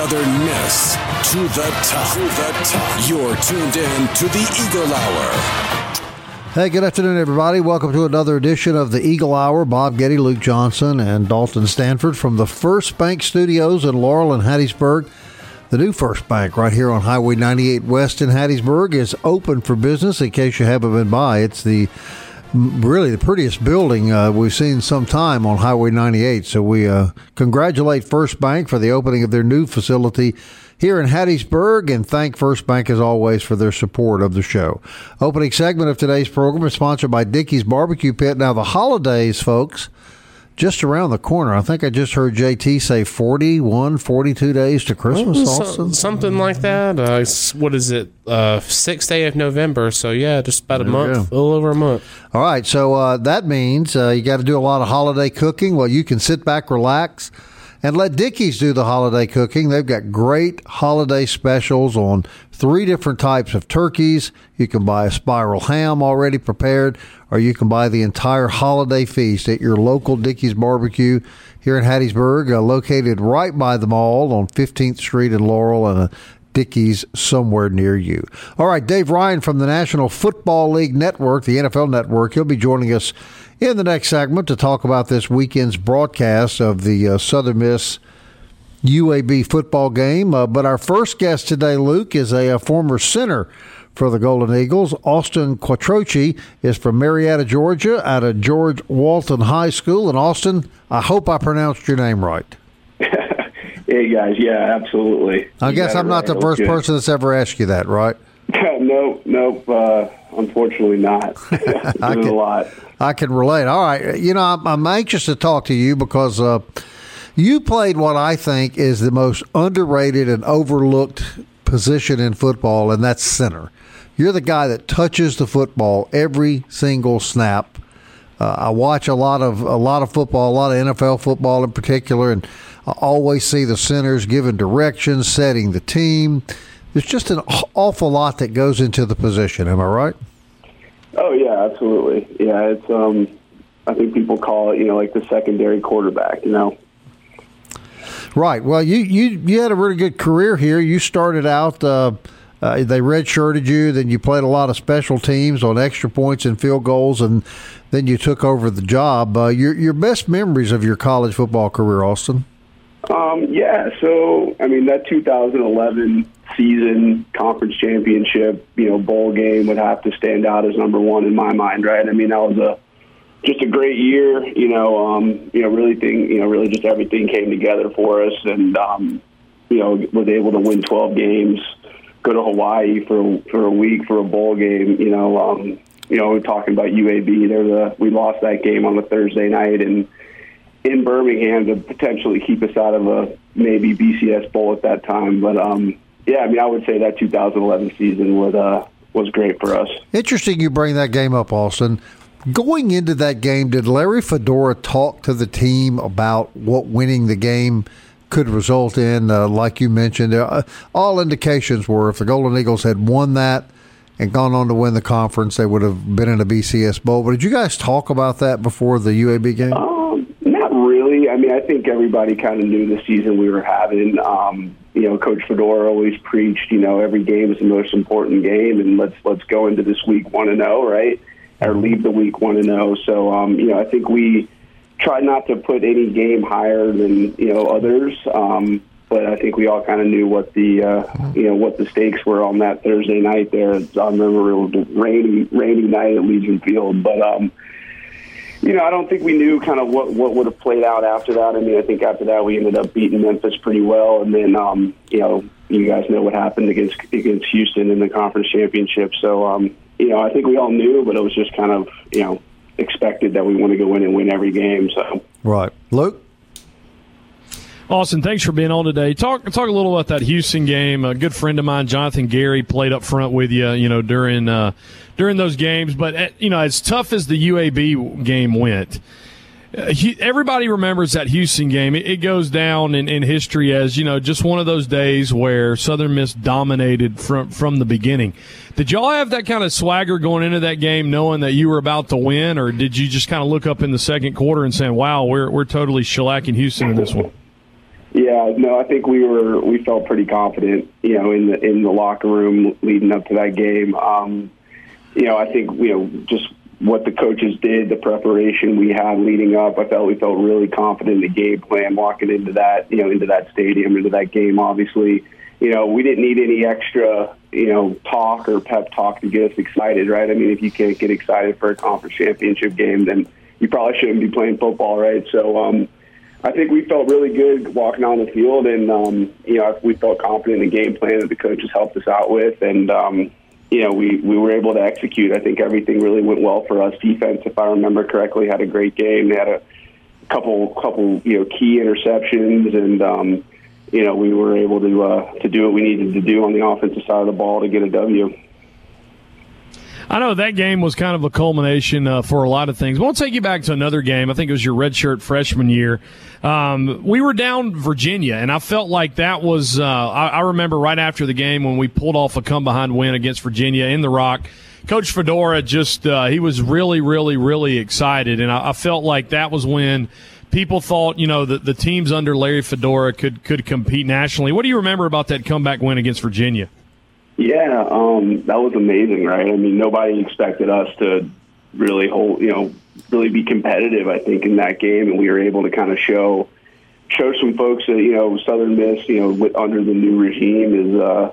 Southern Miss to the top. To the top. You're tuned in to the Eagle Hour. Hey, good afternoon, everybody. Welcome to another edition of the Eagle Hour. Bob Getty, Luke Johnson, and Dalton Stanford from the First Bank Studios in Laurel and Hattiesburg. The new First Bank right here on Highway 98 West in Hattiesburg is open for business in case you haven't been by. It's the really the prettiest building uh, we've seen some time on Highway 98. So we uh, congratulate First Bank for the opening of their new facility here in Hattiesburg and thank First Bank as always for their support of the show. Opening segment of today's program is sponsored by Dickey's Barbecue Pit. Now the holidays, folks, just around the corner. I think I just heard JT say 41, 42 days to Christmas. So- also. something like that. Uh, what is it? Uh, sixth day of November. So yeah, just about a There month, a little over a month. All right, so uh, that means uh, you got to do a lot of holiday cooking. Well, you can sit back, relax, and let Dickey's do the holiday cooking. They've got great holiday specials on three different types of turkeys. You can buy a spiral ham already prepared, or you can buy the entire holiday feast at your local Dickey's barbecue here in Hattiesburg, uh, located right by the mall on 15th Street and Laurel and a Dickey's somewhere near you. All right, Dave Ryan from the National Football League Network, the NFL Network, he'll be joining us in the next segment to talk about this weekend's broadcast of the uh, Southern Miss UAB football game. Uh, but our first guest today, Luke, is a, a former center for the Golden Eagles. Austin Quattrochi is from Marietta, Georgia, out of George Walton High School. And Austin, I hope I pronounced your name right. Hey guys, yeah, absolutely. I You guess I'm not right. the first Okay. person that's ever asked you that, right? nope, nope. Uh, unfortunately, not. There's can- a lot. I can relate. All right, you know, I'm, I'm anxious to talk to you because uh, you played what I think is the most underrated and overlooked position in football, and that's center. You're the guy that touches the football every single snap. Uh, I watch a lot of a lot of football, a lot of NFL football in particular, and I always see the centers giving directions, setting the team. There's just an awful lot that goes into the position. Am I right? Oh yeah, absolutely. Yeah, it's. Um, I think people call it, you know, like the secondary quarterback. You know. Right. Well, you you you had a really good career here. You started out. Uh, uh, they redshirted you. Then you played a lot of special teams on extra points and field goals, and then you took over the job. Uh, your your best memories of your college football career, Austin? Um, yeah, so I mean that 2011 season conference championship, you know, bowl game would have to stand out as number one in my mind, right? I mean that was a just a great year, you know. Um, you know, really thing, you know, really just everything came together for us, and um, you know, was able to win 12 games, go to Hawaii for for a week for a bowl game, you know. Um, you know, we're talking about UAB. they're the we lost that game on a Thursday night, and in Birmingham to potentially keep us out of a maybe BCS bowl at that time. But um, yeah, I mean, I would say that 2011 season was uh, was great for us. Interesting, you bring that game up, Austin. Going into that game, did Larry Fedora talk to the team about what winning the game could result in? Uh, like you mentioned, uh, all indications were if the Golden Eagles had won that and gone on to win the conference, they would have been in a BCS bowl. But did you guys talk about that before the UAB game? Um, not really. I mean, I think everybody kind of knew the season we were having. Um, you know, Coach Fedora always preached, you know, every game is the most important game, and let's let's go into this week one and zero, right, or leave the week one and zero. So, um, you know, I think we try not to put any game higher than you know others. Um, but I think we all kind of knew what the uh, you know what the stakes were on that Thursday night. There, I remember it was a rainy rainy night at Legion Field, but um, you know, I don't think we knew kind of what what would have played out after that. I mean, I think after that we ended up beating Memphis pretty well, and then um, you know, you guys know what happened against against Houston in the conference championship. So um, you know, I think we all knew, but it was just kind of you know, expected that we want to go in and win every game. So right, Luke. Austin, thanks for being on today. Talk talk a little about that Houston game. A good friend of mine, Jonathan Gary, played up front with you. You know during uh, during those games, but uh, you know as tough as the UAB game went. Uh, everybody remembers that Houston game. It, goes down in, in history as you know just one of those days where Southern Miss dominated from from the beginning. Did y'all have that kind of swagger going into that game, knowing that you were about to win, or did you just kind of look up in the second quarter and saying, "Wow, we're we're totally shellacking Houston in this one"? Yeah, no, I think we were we felt pretty confident, you know, in the in the locker room leading up to that game. Um, you know, I think you know just what the coaches did, the preparation we had leading up. I felt we felt really confident in the game plan walking into that, you know, into that stadium, into that game. Obviously, you know, we didn't need any extra, you know, talk or pep talk to get us excited, right? I mean, if you can't get excited for a conference championship game, then you probably shouldn't be playing football, right? So. um I think we felt really good walking on the field, and um, you know we felt confident in the game plan that the coaches helped us out with, and um, you know we we were able to execute. I think everything really went well for us. Defense, if I remember correctly, had a great game. They had a couple couple you know key interceptions, and um, you know we were able to uh, to do what we needed to do on the offensive side of the ball to get a W. I know that game was kind of a culmination uh, for a lot of things. We'll take you back to another game. I think it was your redshirt freshman year. Um, we were down Virginia, and I felt like that was. Uh, I, I, remember right after the game when we pulled off a come behind win against Virginia in the Rock. Coach Fedora just uh, he was really, really, really excited, and I, I felt like that was when people thought you know that the teams under Larry Fedora could could compete nationally. What do you remember about that comeback win against Virginia? Yeah, um, that was amazing, right? I mean, nobody expected us to really hold, you know, really be competitive. I think in that game, and we were able to kind of show show some folks that you know Southern Miss, you know, with, under the new regime is, uh,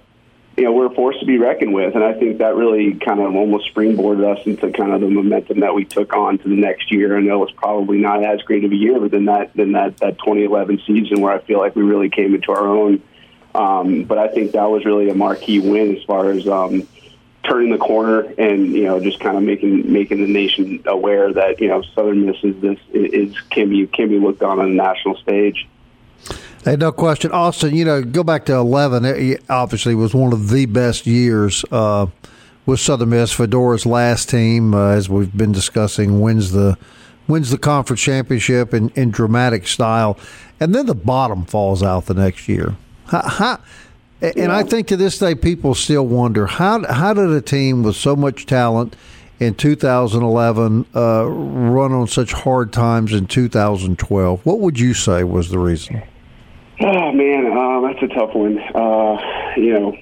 you know, we're a force to be reckoned with, and I think that really kind of almost springboarded us into kind of the momentum that we took on to the next year. I know it's probably not as great of a year, but then that than that that 2011 season where I feel like we really came into our own um, but I think that was really a marquee win as far as um, turning the corner and you know just kind of making making the nation aware that you know Southern Miss is this is can be can be looked on on the national stage. Hey, no question, Austin. You know, go back to eleven. It obviously was one of the best years uh, with Southern Miss. Fedora's last team, uh, as we've been discussing, wins the wins the conference championship in, in dramatic style, and then the bottom falls out the next year. How, how, and yeah. I think to this day, people still wonder how how did a team with so much talent in 2011 uh, run on such hard times in 2012? What would you say was the reason? Oh man, uh, that's a tough one. Uh, you know,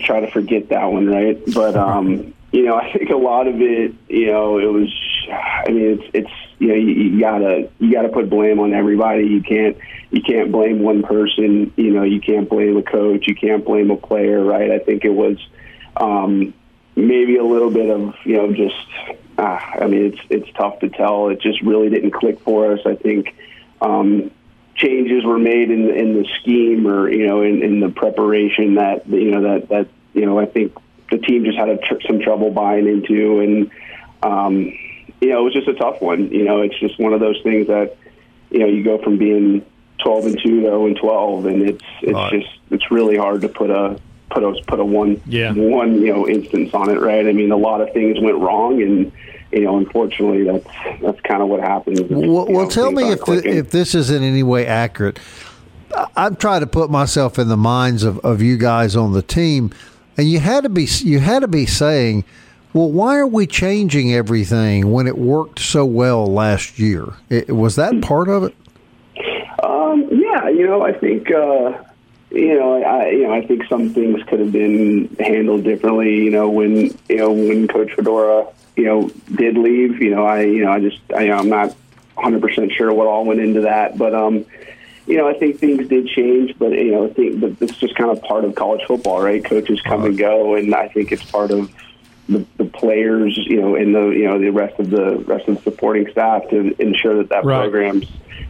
try to forget that one, right? But um, you know, I think a lot of it, you know, it was. I mean, it's it's you know, you, you gotta you gotta put blame on everybody. You can't you can't blame one person. You know, you can't blame a coach. You can't blame a player, right? I think it was um, maybe a little bit of you know just. Uh, I mean, it's it's tough to tell. It just really didn't click for us. I think um, changes were made in in the scheme or you know in, in the preparation that you know that that you know I think the team just had a tr- some trouble buying into and. Um, you know, it was just a tough one. You know, it's just one of those things that, you know, you go from being 12 and 2 to 0 and 12, and it's it's right. just it's really hard to put a put a put a one yeah. one you know instance on it, right? I mean, a lot of things went wrong, and you know, unfortunately, that's that's kind of what happened. Well, well know, tell me if the, if this is in any way accurate. I'm trying to put myself in the minds of, of you guys on the team, and you had to be you had to be saying well, why are we changing everything when it worked so well last year? It, was that part of it? Um, yeah, you know, I think uh, you know, I you know, I think some things could have been handled differently. You know, when you know when Coach Fedora you know did leave, you know, I you know I just I, I'm not 100 percent sure what all went into that, but um, you know, I think things did change, but you know, I think but it's just kind of part of college football, right? Coaches come and go, and I think it's part of the, the players, you know, and the you know the rest of the rest of the supporting staff to ensure that that right. program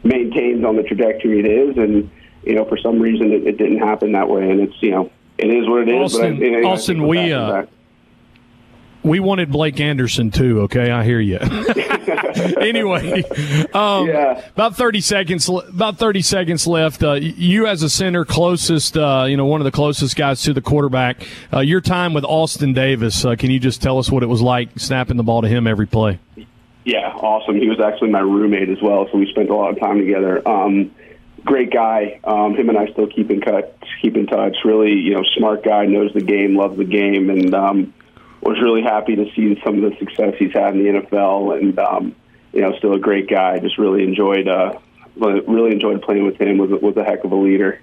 maintains on the trajectory it is. And you know, for some reason, it, it, didn't happen that way, and it's you know, it is what it is. Austin, but I, you know, Austin we. Uh, we wanted Blake Anderson too. Okay, I hear you. anyway, um, yeah. about thirty seconds. About thirty seconds left. Uh, you as a center, closest, uh, you know, one of the closest guys to the quarterback. Uh, your time with Austin Davis. Uh, can you just tell us what it was like snapping the ball to him every play? Yeah, awesome. He was actually my roommate as well, so we spent a lot of time together. Um, great guy. Um, him and I still keep in cut, keep in touch. Really, you know, smart guy, knows the game, loves the game, and um, was really happy to see some of the success he's had in the NFL. And um, you know, still a great guy. Just really enjoyed, uh, really enjoyed playing with him. was was a heck of a leader.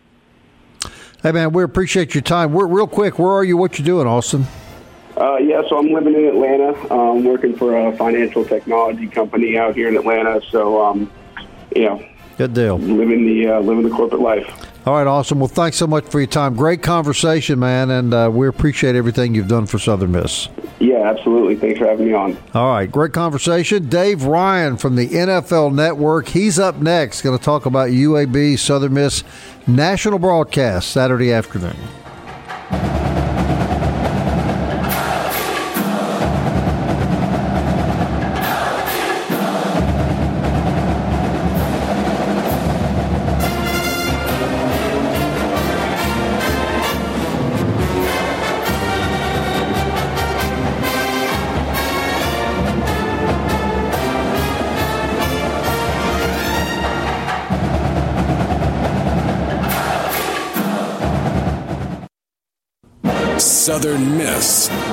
Hey man, we appreciate your time. We're real quick. Where are you? What you doing, Austin? Uh, yeah, so I'm living in Atlanta. I'm um, working for a financial technology company out here in Atlanta. So, um, you know, good deal. Living the uh, living the corporate life. All right, awesome. Well, thanks so much for your time. Great conversation, man, and uh, we appreciate everything you've done for Southern Miss. Yeah, absolutely. Thanks for having me on. All right, great conversation. Dave Ryan from the NFL Network. He's up next, going to talk about UAB Southern Miss national broadcast Saturday afternoon.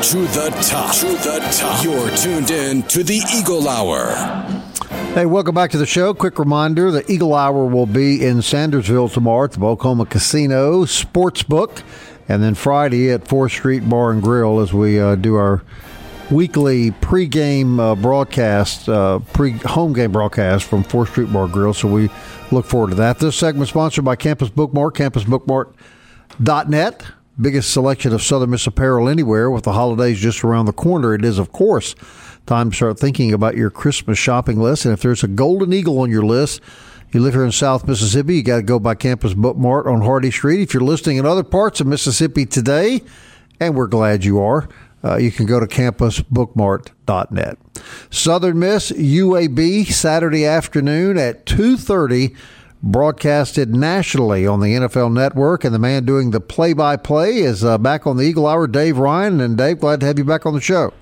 To the top. To the top. You're tuned in to the Eagle Hour. Hey, welcome back to the show. Quick reminder the Eagle Hour will be in Sandersville tomorrow at the Oklahoma Casino Sportsbook, and then Friday at 4th Street Bar and Grill as we uh, do our weekly pregame uh, broadcast, uh, pre home game broadcast from 4th Street Bar Grill. So we look forward to that. This segment sponsored by Campus Bookmart, campusbookmart.net biggest selection of Southern Miss apparel anywhere with the holidays just around the corner. It is, of course, time to start thinking about your Christmas shopping list. And if there's a Golden Eagle on your list, you live here in South Mississippi, you got to go by Campus Bookmart on Hardy Street. If you're listening in other parts of Mississippi today, and we're glad you are, uh, you can go to campusbookmart.net. Southern Miss UAB Saturday afternoon at 2:30 broadcasted nationally on the NFL Network. And the man doing the play by play is uh, back on the Eagle Hour, Dave Ryan. And Dave, glad to have you back on the show.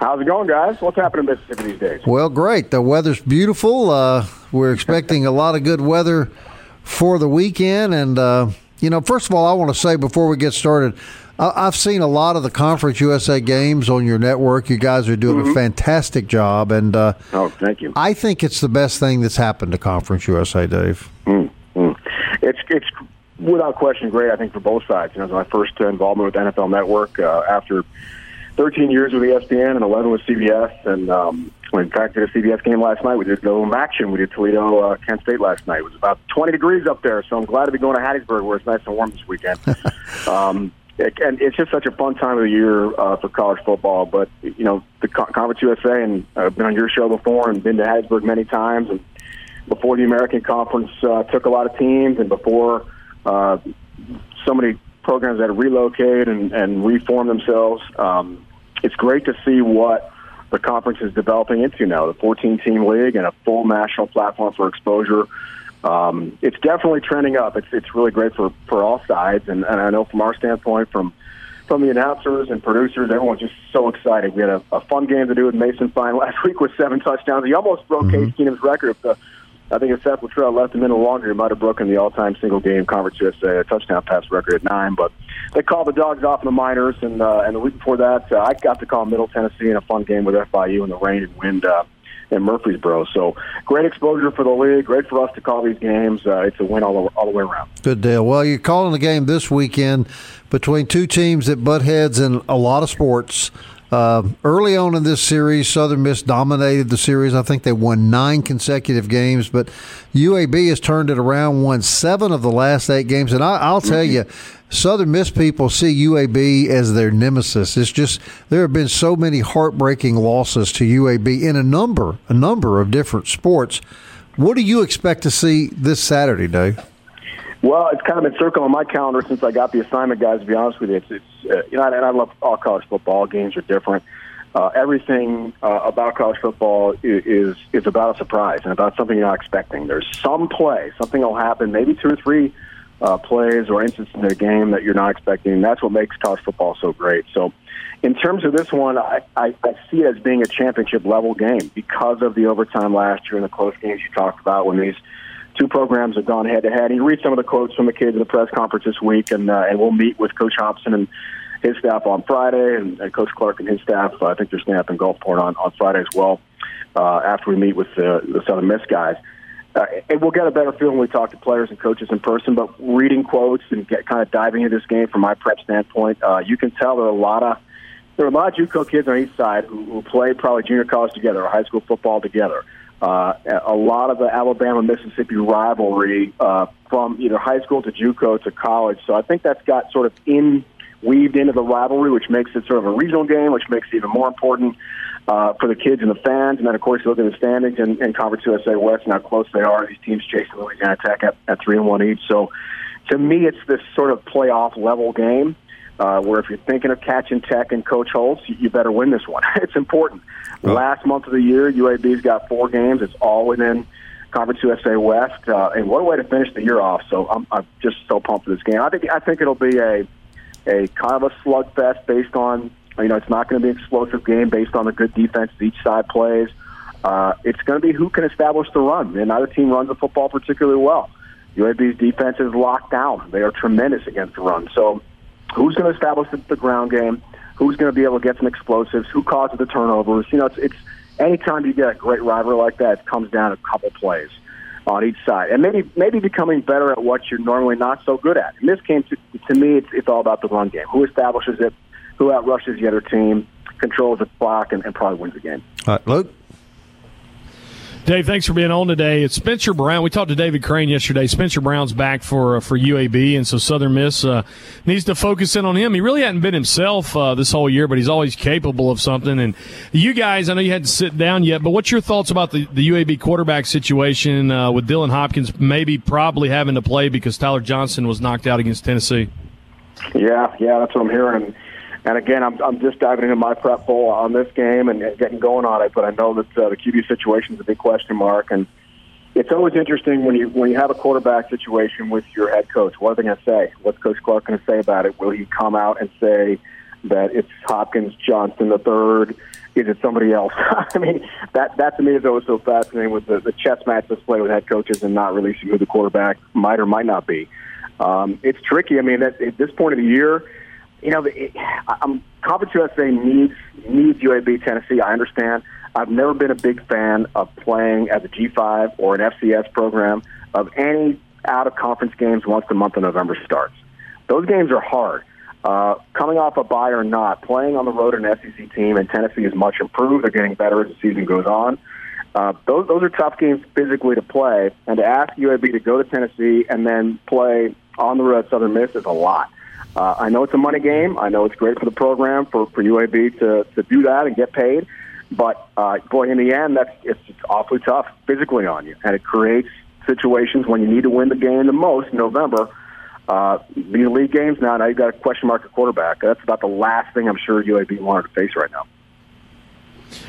How's it going, guys? What's happening in Mississippi these days? Well, great. The weather's beautiful. Uh, we're expecting a lot of good weather for the weekend. And, uh, you know, first of all, I want to say before we get started, I've seen a lot of the Conference USA games on your network. You guys are doing mm-hmm. a fantastic job, and uh, oh, thank you. I think it's the best thing that's happened to Conference USA, Dave. Mm-hmm. It's it's without question great. I think for both sides. You know, it was my first involvement with NFL Network uh, after 13 years with ESPN and 11 with CBS, and um, in fact, did a CBS game last night. We did a little action. We did Toledo, uh, Kent State last night. It was about 20 degrees up there, so I'm glad to be going to Hattiesburg where it's nice and warm this weekend. um, and it's just such a fun time of the year uh, for college football. But you know, the Conference USA, and I've been on your show before, and been to Hattiesburg many times, and before the American Conference uh, took a lot of teams, and before uh, so many programs to relocate and, and reform themselves. Um, it's great to see what the conference is developing into now, the 14-team league and a full national platform for exposure um, it's definitely trending up. It's it's really great for for all sides, and, and I know from our standpoint, from from the announcers and producers, everyone's just so excited. We had a, a fun game to do with Mason Fine last week with seven touchdowns. He almost broke mm-hmm. Case Keenum's record. If the, I think if Seth Littrell left him in longer, he might have broken the all-time single-game Conference USA touchdown pass record at nine. But they called the dogs off in the minors, and uh, and the week before that, uh, I got to call Middle Tennessee in a fun game with FIU in the rain and wind. Uh, in Murfreesboro. So great exposure for the league. Great for us to call these games. Uh, it's a win all, all the way around. Good deal. Well, you're calling the game this weekend between two teams that butt heads in a lot of sports. Uh, early on in this series, Southern Miss dominated the series. I think they won nine consecutive games, but UAB has turned it around, won seven of the last eight games. And I, will tell you, Southern Miss people see UAB as their nemesis. It's just there have been so many heartbreaking losses to UAB in a number, a number of different sports. What do you expect to see this Saturday, Dave? Well, it's kind of been circling my calendar since I got the assignment, guys. To be honest with you, it's, it's uh, you know, and I love all college football. Games are different. uh, everything uh, about college football is, is about a surprise and about something you're not expecting. There's some play, something will happen, maybe two or three uh, plays or instances in a game that you're not expecting. And that's what makes college football so great. So, in terms of this one, I, I, I see it as being a championship level game because of the overtime last year and the close games you talked about when these two programs have gone head to head. You read some of the quotes from the kids in the press conference this week, and uh, and we'll meet with Coach Hopson and his staff on Friday, and, and Coach Clark and his staff. Uh, I think they're staying up in Gulfport on on Friday as well. Uh, after we meet with the, the Southern Miss guys. Uh, and we'll get a better feel when we talk to players and coaches in person. But reading quotes and get kind of diving into this game from my prep standpoint, uh, you can tell there are a lot of there are a lot of JUCO kids on each side who, who played probably junior college together or high school football together. A lot of the Alabama Mississippi rivalry uh, from either high school to JUCO to college. So I think that's got sort of in weaved into the rivalry, which makes it sort of a regional game, which makes it even more important uh, for the kids and the fans. And then, of course, you look at the standings and, and Conference USA West and how close they are. These teams chasing Louisiana Tech at, at three and one each. So, to me, it's this sort of playoff level game. Uh, where if you're thinking of catching Tech and Coach Holtz, you, you better win this one. it's important. Oh. Last month of the year, UAB's got four games. It's all within Conference USA West, uh, and what a way to finish the year off. So I'm, I'm just so pumped for this game. I think I think it'll be a a kind of a slugfest based on you know it's not going to be an explosive game based on the good defense each side plays. Uh, it's going to be who can establish the run, and neither team runs the football particularly well. UAB's defense is locked down; they are tremendous against the run. So, who's going to establish the, the ground game? Who's going to be able to get some explosives? Who causes the turnovers? You know, it's, it's anytime you get a great rivalry like that, it comes down to a couple plays on each side, and maybe maybe becoming better at what you're normally not so good at. In this game, to, to me, it's, it's all about the run game. Who establishes it? Who outrushes the other team? Controls the clock and, and probably wins the game. All right, Luke. Dave, thanks for being on today. It's Spencer Brown. We talked to David Crane yesterday. Spencer Brown's back for uh, for UAB, and so Southern Miss uh, needs to focus in on him. He really hadn't been himself uh, this whole year, but he's always capable of something. And you guys, I know you hadn't sit down yet, but what's your thoughts about the, the UAB quarterback situation uh, with Dylan Hopkins maybe probably having to play because Tyler Johnson was knocked out against Tennessee? Yeah, yeah, that's what I'm hearing. And again, I'm, I'm just diving into my prep bowl on this game and, getting going on it. But I know that uh, the QB situation is a big question mark, and it's always interesting when you when you have a quarterback situation with your head coach. What are they going to say? What's Coach Clark going to say about it? Will he come out and say that it's Hopkins, Johnson the third? Is it somebody else? I mean, that that to me is always so fascinating with the, the chess match played with head coaches and not releasing who the quarterback might or might not be. Um, it's tricky. I mean, at, at this point of the year you know, it, I'm, Conference USA needs needs UAB Tennessee. I understand. I've never been a big fan of playing as a G5 or an FCS program of any out of conference games once the month of November starts. Those games are hard. Uh, coming off a bye or not, playing on the road an SEC team, and Tennessee is much improved. They're getting better as the season goes on. Uh, those those are tough games physically to play, and to ask UAB to go to Tennessee and then play on the road Southern Miss is a lot. Uh, I know it's a money game. I know it's great for the program for, for UAB to, to do that and get paid. But uh, boy, in the end, that's it's, awfully tough physically on you, and it creates situations when you need to win the game the most in November. Uh, these league games now, now you've got a question mark at quarterback. That's about the last thing I'm sure UAB wanted to face right now.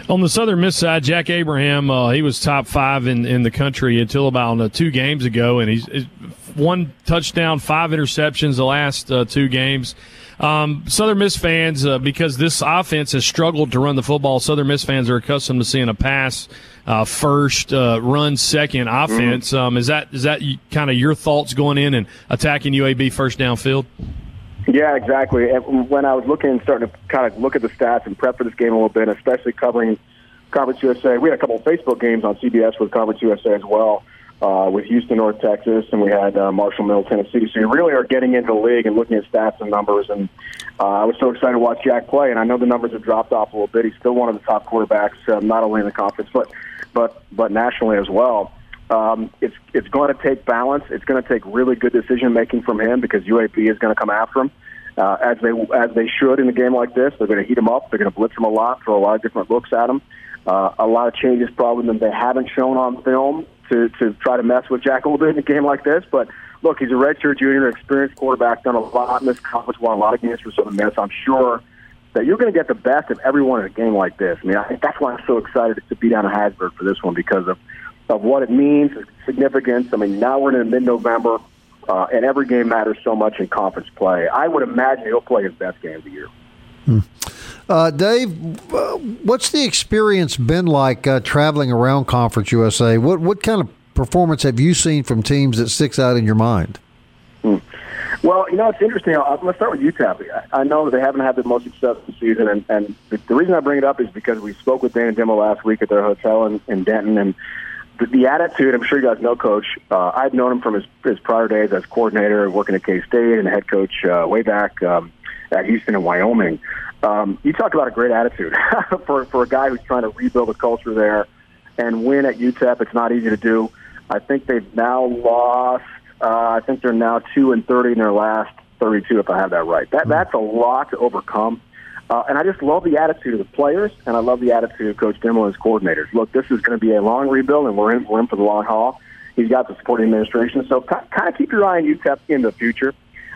On the Southern Miss side, Jack Abraham, uh, he was top five in, in the country until about uh, two games ago, and he's, he's one touchdown, five interceptions the last uh, two games. Um, Southern Miss fans, uh, because this offense has struggled to run the football, Southern Miss fans are accustomed to seeing a pass uh, first, uh, run second offense. Mm-hmm. Um, is that is that kind of your thoughts going in and attacking UAB first downfield? Yeah, exactly. And when I was looking starting to kind of look at the stats and prep for this game a little bit, especially covering Conference USA, we had a couple of Facebook games on CBS with Conference USA as well uh, with Houston, North Texas, and we had uh, Marshall Middle Tennessee. So you really are getting into the league and looking at stats and numbers. And uh, I was so excited to watch Jack play. And I know the numbers have dropped off a little bit. He's still one of the top quarterbacks, uh, not only in the conference but but but nationally as well. Um, it's it's going to take balance. It's going to take really good decision making from him because UAB is going to come after him. Uh, as they as they should in a game like this, they're going to heat him up. They're going to blitz him a lot, throw a lot of different looks at him. Uh, a lot of changes probably that they haven't shown on film to to try to mess with Jack a little bit in a game like this. But look, he's a redshirt junior, experienced quarterback, done a lot in this conference, won a lot of games for Southern Miss. I'm sure that you're going to get the best of everyone in a game like this. I mean, I that's why I'm so excited to be down in Hattiesburg for this one because of of what it means, significance. I mean, now we're in mid-November, uh, and every game matters so much in conference play. I would imagine he'll play his best game of the year. Uh, Dave, uh, what's the experience been like uh, traveling around Conference USA? What what kind of performance have you seen from teams that sticks out in your mind? Hmm. Well, you know, it's interesting. I'm going to start with UTEP. I know they haven't had the most successful season, and, and the, the reason I bring it up is because we spoke with Dana Dimel last week at their hotel in, in Denton, and the, the attitude, I'm sure you guys know Coach. Uh, I've known him from his, his prior days as coordinator, working at K-State, and head coach uh, way back um, at Houston and Wyoming. Um, you talk about a great attitude for, for a guy who's trying to rebuild a culture there and win at UTEP. It's not easy to do. I think they've now lost uh, I think they're now two and thirty in their last thirty-two, if I have that right. That that's a lot to overcome. Uh, and I just love the attitude of the players, and I love the attitude of Coach Dimel and his coordinators. Look, this is going to be a long rebuild, and we're in, we're in for the long haul. He's got the supporting administration, so kind of keep your eye on UTEP in the future.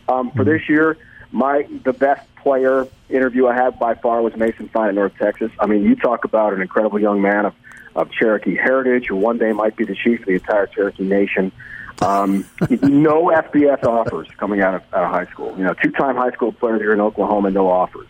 Um, for this year, my the best player interview I had by far was Mason Fine at North Texas. I mean, you talk about an incredible young man of, of Cherokee heritage, who one day might be the chief of the entire Cherokee Nation. Um, no FBS offers coming out of, out of high school. You know, two-time high school player here in Oklahoma, no offers.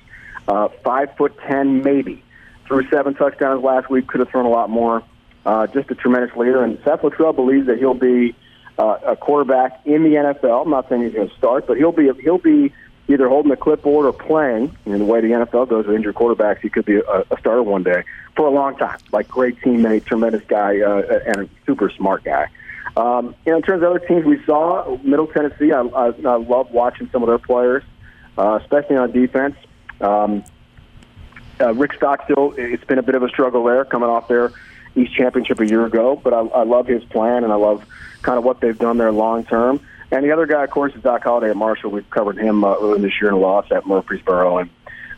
Uh, five foot ten, maybe. Threw seven touchdowns last week. Could have thrown a lot more. Uh, just a tremendous leader. And Seth Littrell believes that he'll be uh, a quarterback in the NFL. I'm not saying he's going to start, but he'll be he'll be either holding the clipboard or playing. In the way the NFL goes with injured quarterbacks, he could be a, a starter one day for a long time. Like great teammate, tremendous guy, uh, and a super smart guy. Um, you know, in terms of other teams we saw, Middle Tennessee, I, I, I love watching some of their players, uh, especially on defense. Um, uh, Rick Stockstill, it's been a bit of a struggle there, coming off their East Championship a year ago. But I, I love his plan, and I love kind of what they've done there long term. And the other guy, of course, is Doc Holliday at Marshall. We've covered him uh, earlier this year in a loss at Murfreesboro, and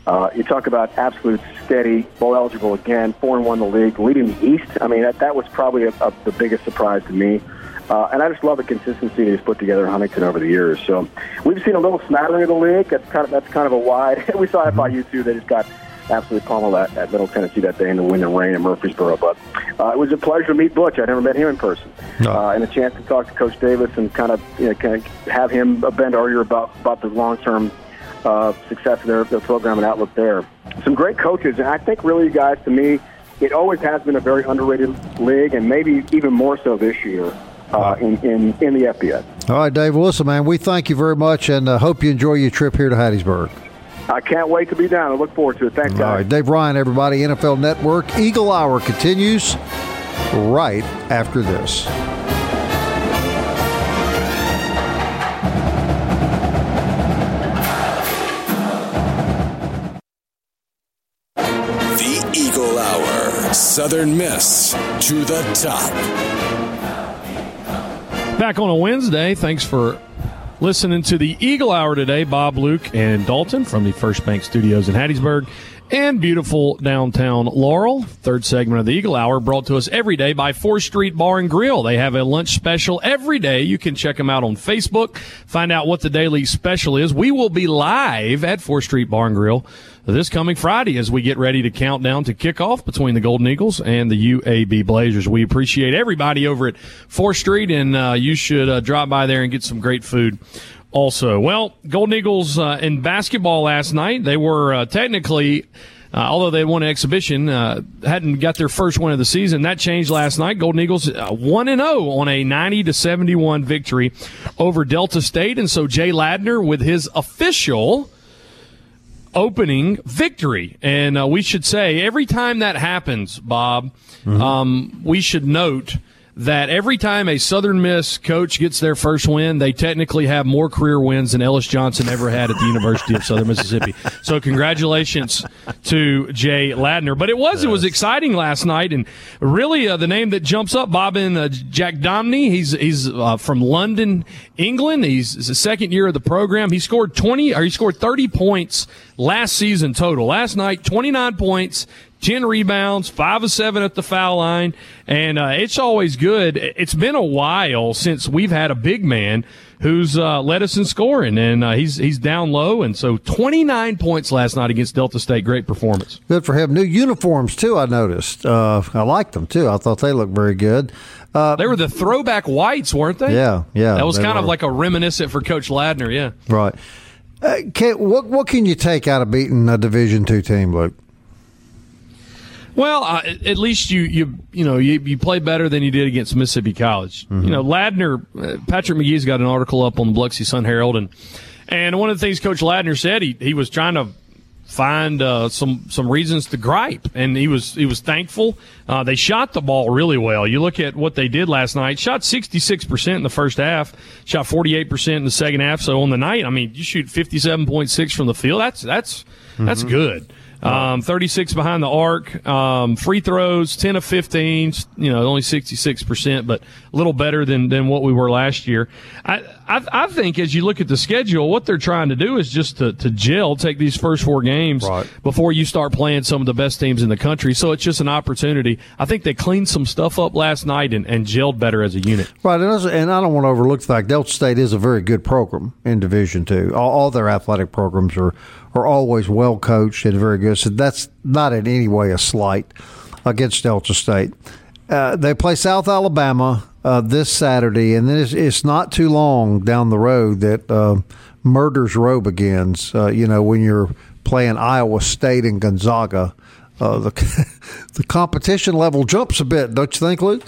uh, you talk about absolute steady, bowl eligible again, four and one the league, leading the East. I mean, that that was probably a, a, the biggest surprise to me. Uh, and I just love the consistency he's put together in Huntington over the years. So we've seen a little smattering of the league. That's kind of that's kind of a wide. we saw it FIU too. They just got absolutely pummeled at, at Middle Tennessee that day in the wind and rain in Murfreesboro. But uh, it was a pleasure to meet Butch. I'd never met him in person, no. uh, and a chance to talk to Coach Davis and kind of you know kind of have him bend our ear about about the long term uh, success of their, their program and outlook there. Some great coaches, and I think really, guys, to me, it always has been a very underrated league, and maybe even more so this year uh, in, in, in the FBS. All right, Dave Wilson, man, we thank you very much and uh, hope you enjoy your trip here to Hattiesburg. I can't wait to be down. I look forward to it. Thanks, guys. All right, Dave Ryan, everybody, NFL Network. Eagle Hour continues right after this. The Eagle Hour. Southern Miss to the top. Back on a Wednesday. Thanks for listening to the Eagle Hour today. Bob, Luke, and Dalton from the First Bank Studios in Hattiesburg and beautiful downtown Laurel. Third segment of the Eagle Hour brought to us every day by 4th Street Bar and Grill. They have a lunch special every day. You can check them out on Facebook, find out what the daily special is. We will be live at 4th Street Bar and Grill this coming Friday as we get ready to count down to kickoff between the Golden Eagles and the UAB Blazers. We appreciate everybody over at 4th Street, and uh, you should uh, drop by there and get some great food also. Well, Golden Eagles uh, in basketball last night, they were uh, technically. Uh, although they won an exhibition, uh, hadn't got their first win of the season. That changed last night. Golden Eagles uh, one and zero oh on a ninety to seventy one victory over Delta State, and so Jay Ladner with his official opening victory. And uh, we should say every time that happens, Bob, mm-hmm. um, we should note that every time a Southern Miss coach gets their first win, they technically have more career wins than Ellis Johnson ever had at the University of Southern Mississippi. So congratulations to Jay Ladner. But it was it was exciting last night, and really uh, the name that jumps up, Boban uh, Jacdonmi. He's he's uh, from London, England. He's the second year of the program. He scored twenty or he scored thirty points last season total. Last night, twenty nine points. 10 rebounds, 5 of 7 at the foul line, and uh, it's always good. It's been a while since we've had a big man who's uh, led us in scoring, and uh, he's he's down low, and so 29 points last night against Delta State. Great performance. Good for him. New uniforms too. I noticed. Uh, I liked them too. I thought they looked very good. Uh, they were the throwback whites, weren't they? Yeah, yeah. That was kind were. of like a reminiscent for Coach Ladner. Yeah, right. Uh, can, what what can you take out of beating a Division two team, Luke? Well, uh, at least you you you know you, you play better than you did against Mississippi College. Mm-hmm. You know, Ladner, uh, Patrick Magee's got an article up on the Biloxi Sun Herald, and and one of the things Coach Ladner said he he was trying to find uh, some some reasons to gripe, and he was he was thankful. Uh, they shot the ball really well. You look at what they did last night. Shot sixty six percent in the first half. Shot forty eight percent in the second half. So on the night, I mean, you shoot fifty seven point six from the field. That's that's mm-hmm. that's good. Um, 36 behind the arc. Um, free throws, 10 of 15. You know, only 66%, but a little better than, than what we were last year. I, I, I think as you look at the schedule, what they're trying to do is just to, to gel, take these first four games right. before you start playing some of the best teams in the country. So it's just an opportunity. I think they cleaned some stuff up last night and, and gelled better as a unit. Right. And I don't want to overlook the fact Delta State is a very good program in Division Two. All, all their athletic programs are are always well coached and very good. So that's not in any way a slight against Delta State. Uh, they play South Alabama uh, this Saturday, and it's, it's, not too long down the road that uh, Murder's Row begins. Uh, you know, when you're playing Iowa State and Gonzaga, uh, the the competition level jumps a bit, don't you think, Luke?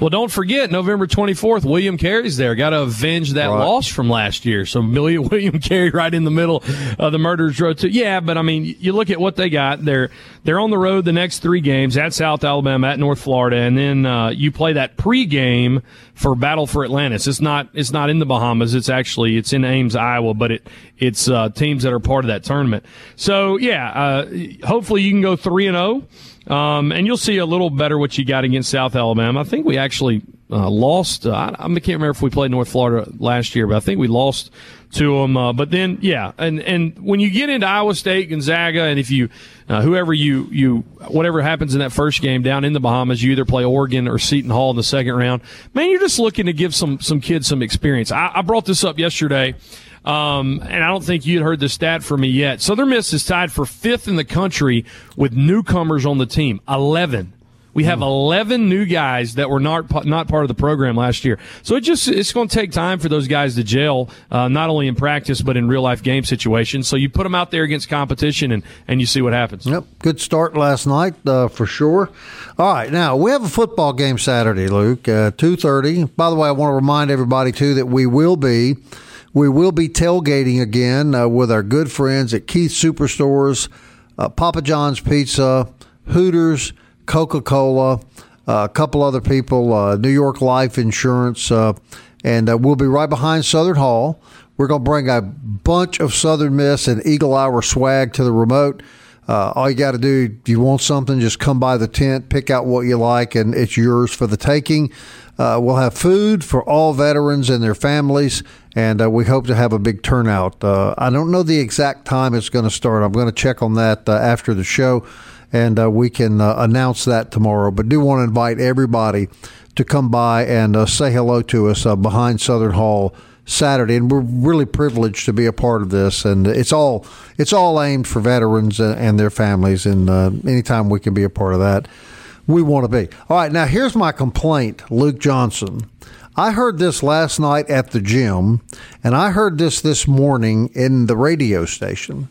Well, don't forget November 24th, William Carey's there. Got to avenge that right. loss from last year. So William Carey right in the middle of the Murderers Row too. Yeah, but I mean, you look at what they got. They're they're on the road the next three games at South Alabama, at North Florida, and then uh, you play that pregame for Battle for Atlantis. It's not it's not in the Bahamas. It's actually it's in Ames, Iowa, but it it's uh, teams that are part of that tournament. So yeah, uh, hopefully you can go three and zero. Um, and you'll see a little better what you got against South Alabama. I think we actually uh, lost. Uh, I, I, can't remember if we played North Florida last year, but I think we lost to them. Uh, but then, yeah, and and when you get into Iowa State, Gonzaga, and if you uh, whoever you you whatever happens in that first game down in the Bahamas, you either play Oregon or Seton Hall in the second round. Man, you're just looking to give some some kids some experience. I, I brought this up yesterday. Um, and I don't think you'd heard the stat from me yet. Southern Miss is tied for fifth in the country with newcomers on the team. 11. We have 11 new guys that were not not part of the program last year. So it just it's going to take time for those guys to gel, uh, not only in practice but in real life game situations. So you put them out there against competition and and you see what happens. Yep, good start last night uh, for sure. All right, now we have a football game Saturday, Luke, uh, two thirty. By the way, I want to remind everybody too that we will be we will be tailgating again uh, with our good friends at Keith Superstores, uh, Papa John's Pizza, Hooters, Coca Cola, uh, a couple other people, uh, New York Life Insurance, uh, and we'll be right behind Southern Hall. We're going to bring a bunch of Southern Miss and Eagle Hour swag to the remote. Uh, all you got to do, if you want something, just come by the tent, pick out what you like, and it's yours for the taking. Uh, we'll have food for all veterans and their families, and uh, we hope to have a big turnout. Uh, I don't know the exact time it's going to start. I'm going to check on that uh, after the show, and uh, we can announce that tomorrow. But do want to invite everybody to come by and say hello to us behind Southern Hall Saturday, and we're really privileged to be a part of this. And it's all it's all aimed for veterans and their families. And uh, anytime we can be a part of that, we want to be. All right, now here's my complaint, Luke Johnson. I heard this last night at the gym, and I heard this this morning in the radio station.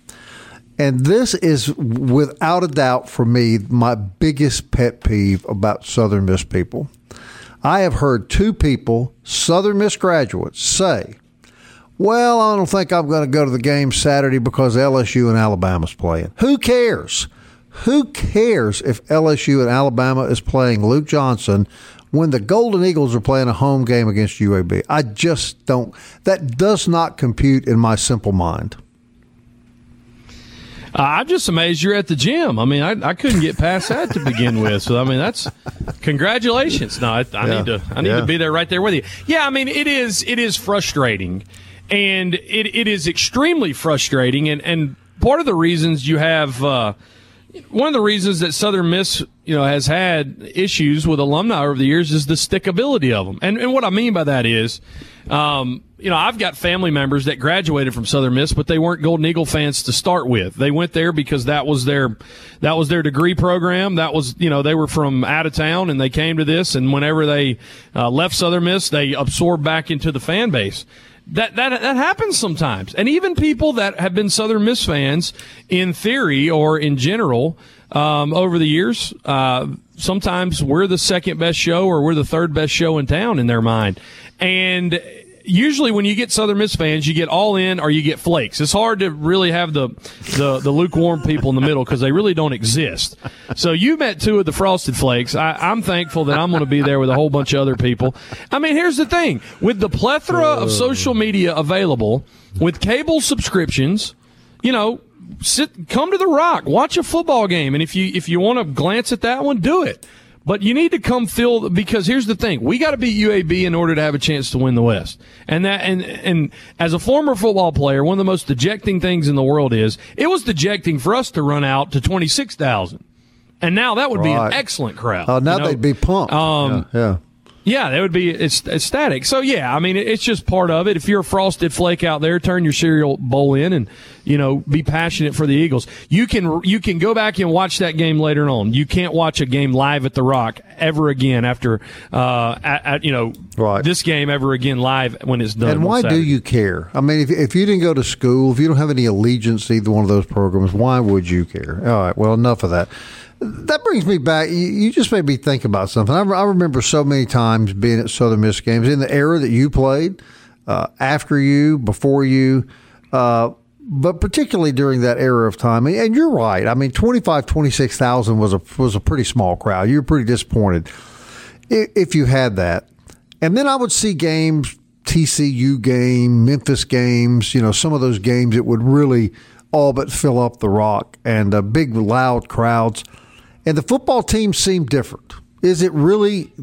And this is without a doubt for me my biggest pet peeve about Southern Miss people. I have heard two people, Southern Miss graduates, say, Well, I don't think I'm going to go to the game Saturday because LSU and Alabama's playing. Who cares? Who cares if LSU and Alabama is playing Luke Johnson when the Golden Eagles are playing a home game against UAB? I just don't. That does not compute in my simple mind. Uh, I'm just amazed you're at the gym. I mean, I, I couldn't get past that to begin with. So I mean, that's congratulations. No, I, I yeah. need to I need yeah. to be there right there with you. Yeah, I mean, it is it is frustrating, and it, it is extremely frustrating, and and part of the reasons you have. Uh, one of the reasons that Southern Miss, you know, has had issues with alumni over the years is the stickability of them. And, and what I mean by that is, um, you know, I've got family members that graduated from Southern Miss, but they weren't Golden Eagle fans to start with. They went there because that was their, that was their degree program. That was, you know, they were from out of town and they came to this. And whenever they uh, left Southern Miss, they absorbed back into the fan base that that that happens sometimes, and even people that have been Southern Miss fans in theory or in general um, over the years, uh, sometimes we're the second best show or we're the third best show in town in their mind, and usually when you get Southern Miss fans, you get all in or you get flakes. It's hard to really have the the, the lukewarm people in the middle because they really don't exist. So you met two of the Frosted Flakes. I, am thankful that I'm going to be there with a whole bunch of other people. I mean, here's the thing: with the plethora of social media available, with cable subscriptions, you know. Sit, come to the Rock, watch a football game, and if you if you want to glance at that one, do it. But you need to come fill because here's the thing: we got to beat UAB in order to have a chance to win the West. And that and and as a former football player, one of the most dejecting things in the world is it was dejecting for us to run out to twenty six thousand, and now that would right. be an excellent crowd. Oh, uh, now you know? they'd be pumped. Um, yeah. yeah. Yeah, that would be it's, it's static. So yeah, I mean it's just part of it. If you're a frosted flake out there, turn your cereal bowl in and you know be passionate for the Eagles. You can you can go back and watch that game later on. You can't watch a game live at the Rock ever again after uh at, at you know right. this game ever again live when it's done. And why do you care? I mean, if if you didn't go to school, if you don't have any allegiance to either one of those programs, why would you care? All right, well enough of that that brings me back. You, just made me think about something. I, I, remember so many times being at Southern Miss games in the era that you played, uh, after you, before you, uh, but particularly during that era of time. And you're right. I mean, 25, 26,000 was a, was a pretty small crowd. You were pretty disappointed if, if you had that. And then I would see games, TCU game, Memphis games, you know, some of those games that would really all but fill up the rock and uh, big, loud crowds and the football team seem different. Is it really?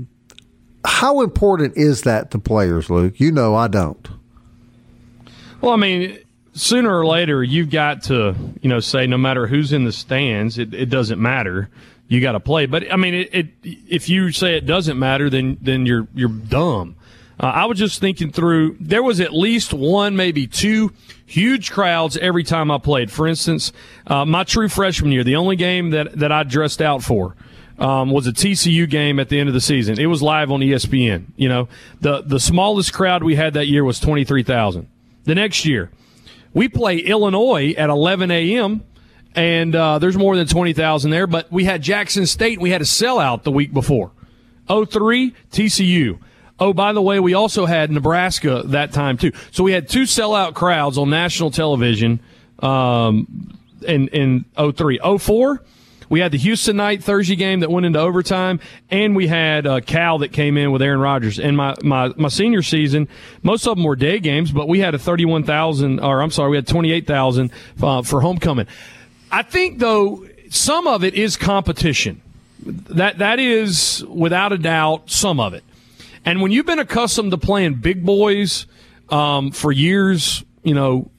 How important is that to players, Luke? You know, I don't. Well, I mean, sooner or later, you've got to, you know, say no matter who's in the stands, it, it doesn't matter. You got to play. But I mean, it, it, if you say it doesn't matter, then then you're you're dumb. Uh, I was just thinking through. There was at least one, maybe two huge crowds every time I played. For instance, uh, my true freshman year, the only game that that I dressed out for. Um, was a TCU game at the end of the season. It was live on ESPN. You know, the the smallest crowd we had that year was twenty three thousand. The next year, we play Illinois at eleven a.m. and uh, there's more than twenty thousand there. But we had Jackson State. We had a sellout the week before. 03 TCU. Oh, by the way, we also had Nebraska that time too. So we had two sellout crowds on national television um, in in 03. 04, we had the Houston night Thursday game that went into overtime, and we had uh, Cal that came in with Aaron Rodgers. And my, my, my senior season, most of them were day games, but we had a 31,000, or I'm sorry, we had 28,000 uh, for homecoming. I think, though, some of it is competition. That That is, without a doubt, some of it. And when you've been accustomed to playing big boys um, for years, you know,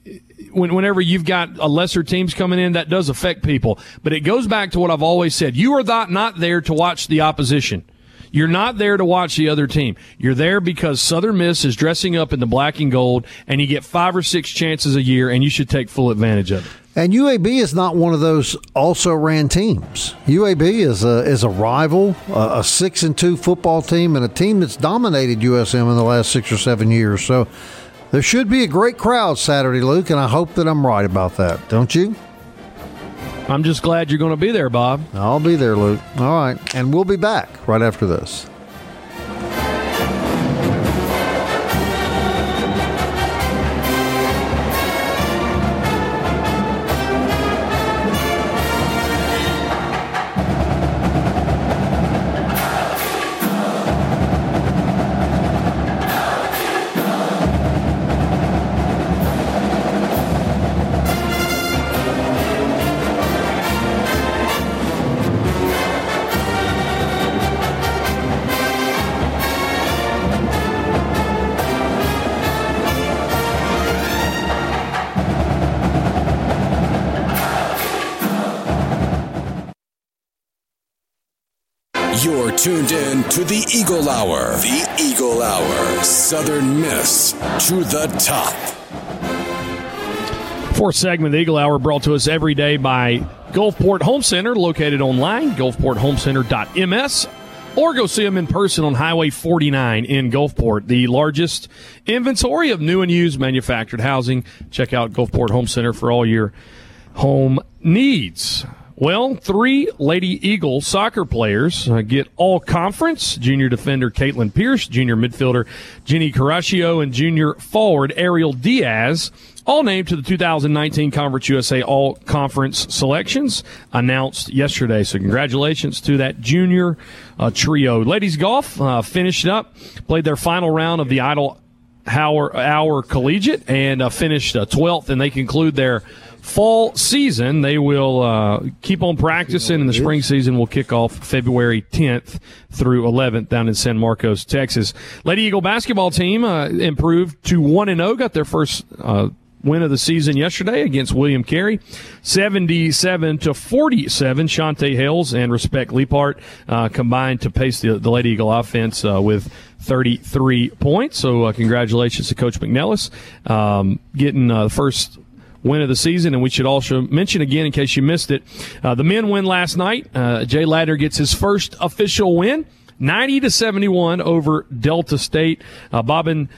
when, whenever you've got a lesser teams coming in, that does affect people. But it goes back to what I've always said: you are not not there to watch the opposition. You're not there to watch the other team. You're there because Southern Miss is dressing up in the black and gold, and you get five or six chances a year, and you should take full advantage of it. And UAB is not one of those also ran teams. UAB is a is a rival, a, a six and two football team, and a team that's dominated USM in the last six or seven years. So there should be a great crowd Saturday, Luke, and I hope that I'm right about that. Don't you? I'm just glad you're going to be there, Bob. I'll be there, Luke. All right, and we'll be back right after this. To the Eagle Hour. The Eagle Hour. Southern Miss to the top. Fourth segment the Eagle Hour brought to us every day by Gulfport Home Center, located online, gulfporthomecenter.ms, or go see them in person on Highway 49 in Gulfport, the largest inventory of new and used manufactured housing. Check out Gulfport Home Center for all your home needs. Well, three Lady Eagle soccer players uh, get all conference. Junior defender Caitlin Pierce, junior midfielder Jenny Caraccio, and junior forward Ariel Diaz all named to the 2019 Conference USA All Conference selections announced yesterday. So congratulations to that junior uh, trio. Ladies golf uh, finished up, played their final round of the Idle Hour, Hour Collegiate, and uh, finished 12th, and they conclude their fall season. They will uh, keep on practicing, and the spring season will kick off February 10th through 11th down in San Marcos, Texas. Lady Eagle basketball team uh, improved to 1 and 0, got their first uh, win of the season yesterday against William Carey, 77 to 47. Shantae Hales and Respect Leaphart uh, combined to pace the, the Lady Eagle offense uh, with 33 points. So uh, congratulations to Coach McNelis um, getting uh, the first win of the season. And we should also mention again, in case you missed it, uh, the men win last night. Uh, Jay Ladner gets his first official win. 90 to 71 over Delta State. Uh, Boban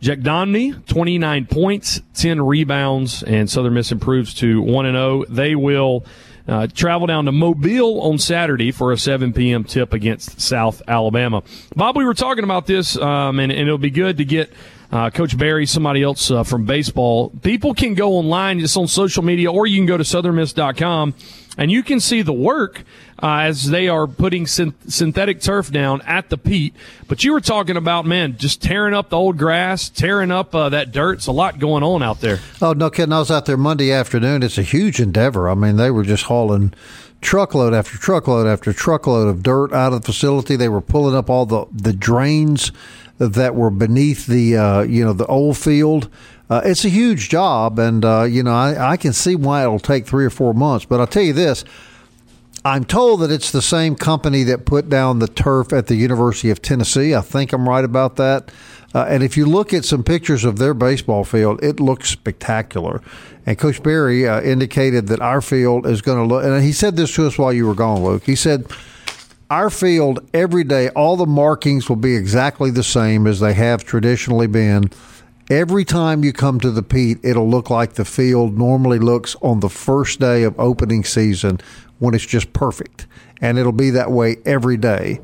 Jack 29 points, 10 rebounds, and Southern Miss improves to 1 and 0. They will uh, travel down to Mobile on Saturday for a 7 p.m. tip against South Alabama. Bob, we were talking about this, um, and, and, it'll be good to get uh, Coach Barry, somebody else uh, from baseball. People can go online, just on social media, or you can go to southernmiss.com and you can see the work uh, as they are putting synth- synthetic turf down at the Pete. But you were talking about, man, just tearing up the old grass, tearing up uh, that dirt. It's a lot going on out there. Oh, no kidding. I was out there Monday afternoon. It's a huge endeavor. I mean, they were just hauling truckload after truckload after truckload of dirt out of the facility. They were pulling up all the, the drains that were beneath the, uh, you know, the old field. Uh, it's a huge job, and uh, you know I, I can see why it'll take three or four months. But I'll tell you this: I'm told that it's the same company that put down the turf at the University of Tennessee. I think I'm right about that. Uh, and if you look at some pictures of their baseball field, it looks spectacular. And Coach Barry uh, indicated that our field is going to look, and he said this to us while you were gone, Luke. He said, Our field every day, all the markings will be exactly the same as they have traditionally been Every time you come to the Pete, it'll look like the field normally looks on the first day of opening season when it's just perfect. And it'll be that way every day.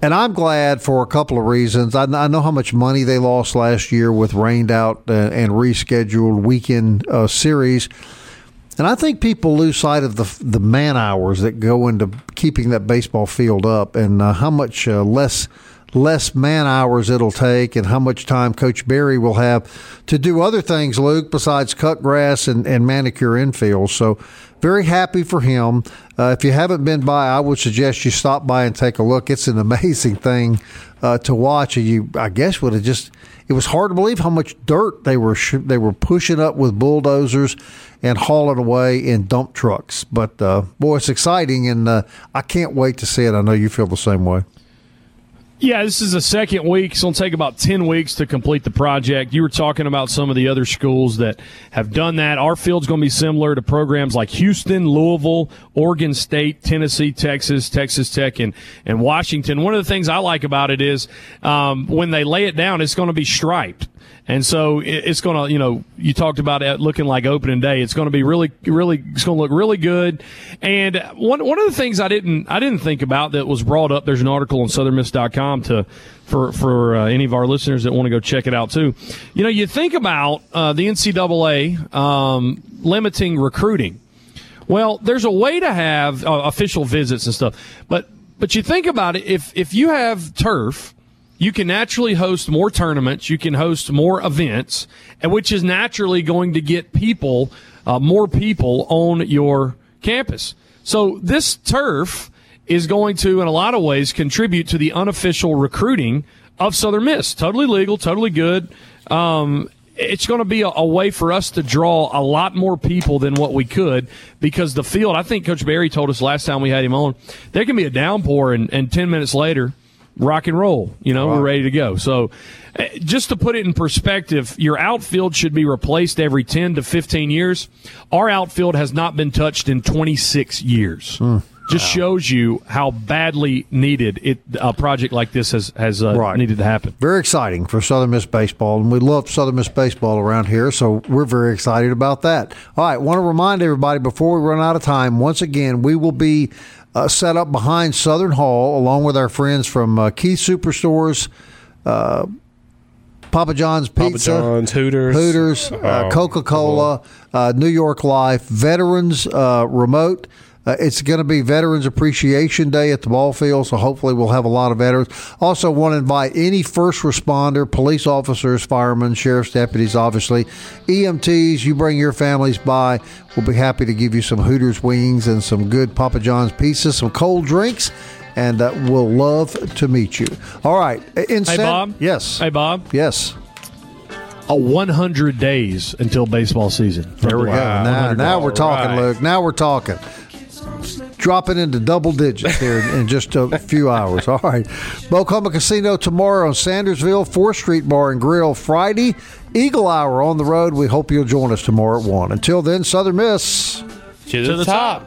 And I'm glad for a couple of reasons. I, know how much money they lost last year with rained out uh, and rescheduled weekend uh, series. And I think people lose sight of the the man hours that go into keeping that baseball field up and uh, how much uh, less less man hours it'll take and how much time Coach Barry will have to do other things, Luke, besides cut grass and, and manicure infield. So very happy for him. Uh, if you haven't been by, I would suggest you stop by and take a look. It's an amazing thing uh, to watch. You, I guess, would have just. It was hard to believe how much dirt they were sh- they were pushing up with bulldozers and haul it away in dump trucks. But uh, boy, it's exciting, and uh, I can't wait to see it. I know you feel the same way. Yeah, this is the second week. It's going to take about 10 weeks to complete the project. You were talking about some of the other schools that have done that. Our field's going to be similar to programs like Houston, Louisville, Oregon State, Tennessee, Texas, Texas Tech, and, and Washington. One of the things I like about it is um, when they lay it down, it's going to be striped. And so it's going to, you know, you talked about it looking like opening day. It's going to be really, really, it's going to look really good. And one, one of the things I didn't, I didn't think about that was brought up, there's an article on southernmiss.com to, for, for uh, any of our listeners that want to go check it out too. You know, you think about uh, the NCAA um, limiting recruiting. Well, there's a way to have uh, official visits and stuff, but, but you think about it, if, if you have turf, you can naturally host more tournaments, you can host more events, and which is naturally going to get people, uh, more people on your campus. So this turf is going to, in a lot of ways, contribute to the unofficial recruiting of Southern Miss. Totally legal, totally good. Um, it's going to be a, a, way for us to draw a lot more people than what we could because the field. I think Coach Barry told us last time we had him on. There can be a downpour, and, and ten minutes later, rock and roll. You know, right. we're ready to go. So, uh, just to put it in perspective, your outfield should be replaced every 10 to 15 years. Our outfield has not been touched in 26 years. Mm. Just wow. shows you how badly needed it a project like this has has uh, right. needed to happen. Very exciting for Southern Miss baseball, and we love Southern Miss baseball around here, so we're very excited about that. All right, want to remind everybody before we run out of time. Once again, we will be uh, set up behind Southern Hall, along with our friends from uh, Keith Superstores, uh, Papa John's Pizza, Papa John's, Hooters, Hooters, uh, oh, Coca Cola, uh, New York Life, Veterans uh, Remote. Uh, it's going to be Veterans Appreciation Day at the ball field, so hopefully we'll have a lot of veterans. Also, want to invite any first responder, police officers, firemen, sheriff's deputies, obviously, EMTs. You bring your families by. We'll be happy to give you some Hooters wings and some good Papa John's pizzas, some cold drinks, and uh, we'll love to meet you. All right. In hey, Bob. Yes. Hey, Bob. Yes a 100 days until baseball season. There we wow. go. Now, now we're talking, right. Luke. Now we're talking dropping into double digits here in just a few hours. All right. Bok Homa Casino tomorrow on Sandersville, 4th Street Bar and Grill Friday. Eagle Hour on the road. We hope you'll join us tomorrow at 1. Until then, Southern Miss. To, to the, top.